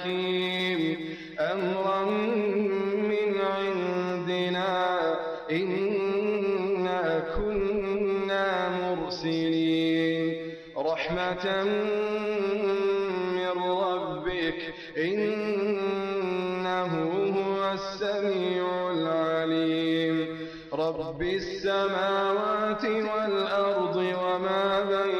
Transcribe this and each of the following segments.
حكيم أمرا من عندنا إنا كنا مرسلين. رحمة من ربك إنه هو السميع العليم. رب السماوات والأرض وما بينهما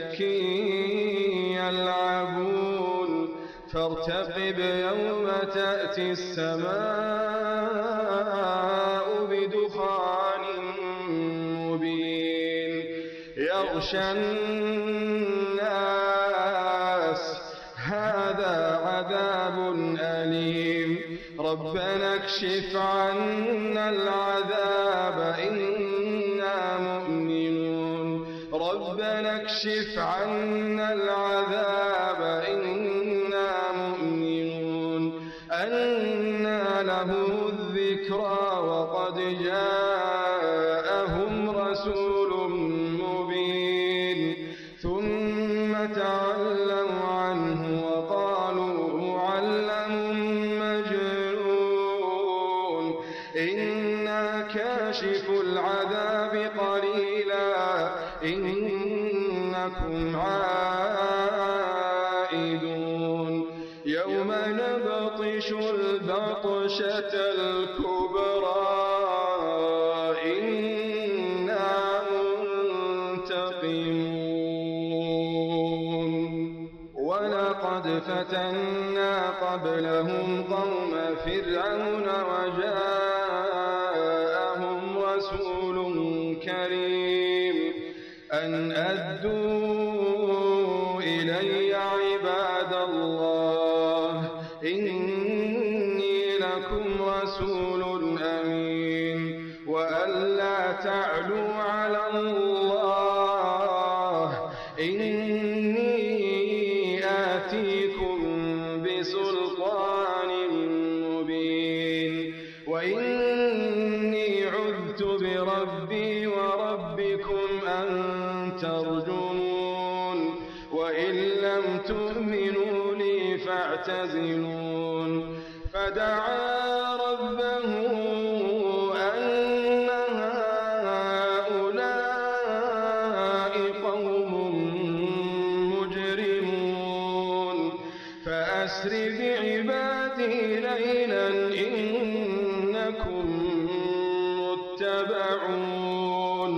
شك يلعبون. فارتقب يوم تأتي السماء بدخان مبين. يغشى الناس. هذا عذاب أليم. ربنا اكشف عنا العذاب. ربنا اكشف عنا العذاب إنا مؤمنون. أنا له الذكرى وقد جاءهم رسول مبين. ثم تولوا عنه وقالوا معلم مجنون. إنا كاشف العذاب قليلا إنكم عائدون. يوم نبطش البطشة الكبرى إنا منتقمون. ولقد فتنا قبلهم قوم فرعون وجاءهم إلي عباد الله إني لكم رسول أمين وأن لا تعلوا فاعتزلون فدعا ربه أن هؤلاء قوم مجرمون. فأسر بعبادي ليلا إنكم متبعون.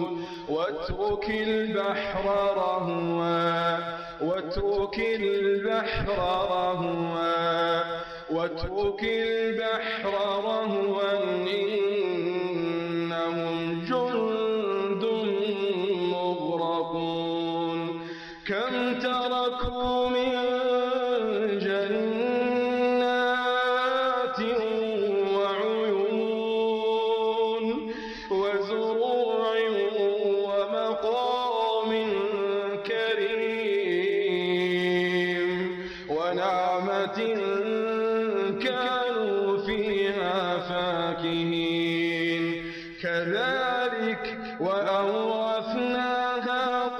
واترك البحر البحر رهوا واترك البحر رهوا إنهم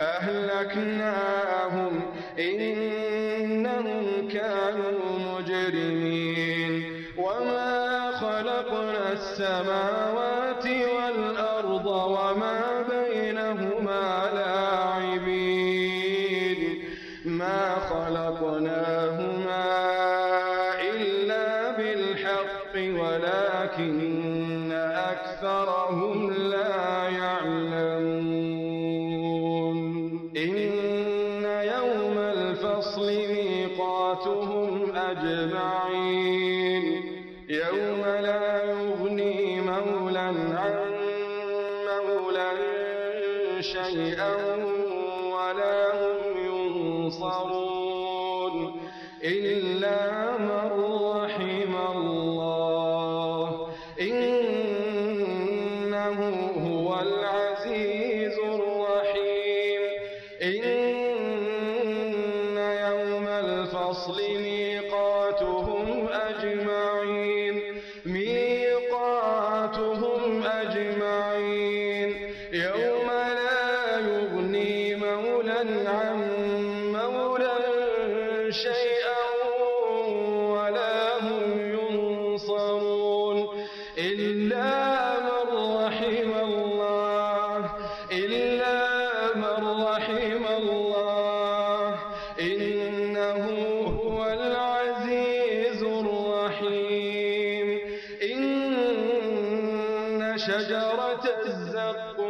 أهلكناهم إنهم كانوا مجرمين. وما خلقنا السماوات ميقاتهم أجمعين. يوم لا يغني مولا عن مولا شيئا ولا هم ينصرون. إلا من رحم الله. إنه هو العزيز مولا عن شيئا ولا هم ينصرون إلا من رحم الله إلا من رحم الله إنه هو العزيز الرحيم. إن شجرة الزقوم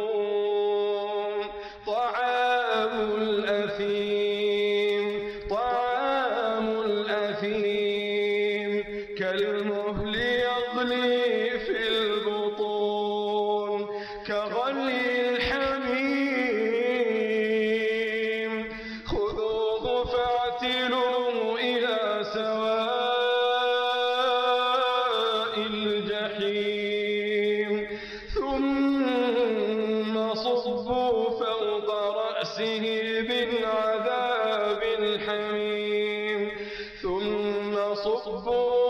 الحميم خذوه فاعتلوه إلى سواء الجحيم. ثم صبوا فوق رأسه عذاب الحميم. ثم صبوا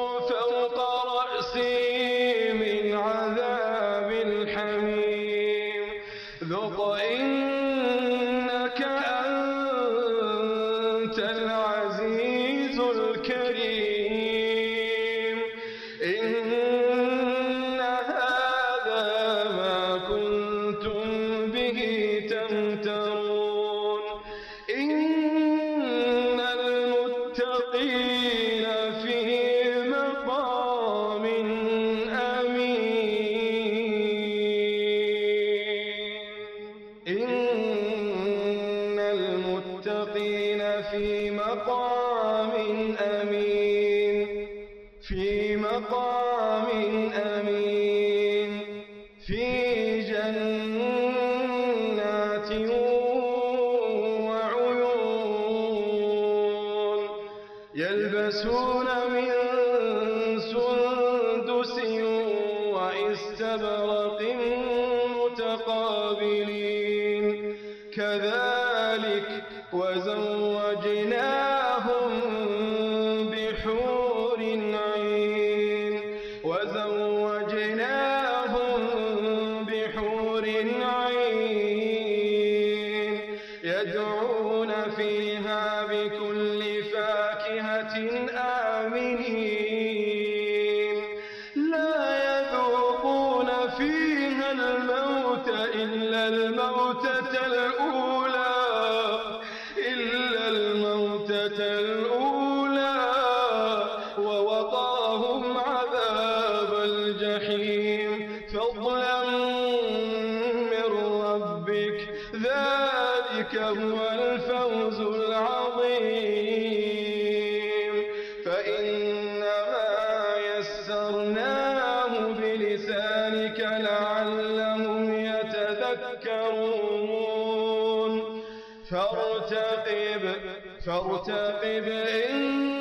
في مقام أمين في مقام أمين في جنات وعيون يلبسون من سندس وإستبرق Yo. يسرناه بلسانك لعلهم يتذكرون فارتقب فارتقب إن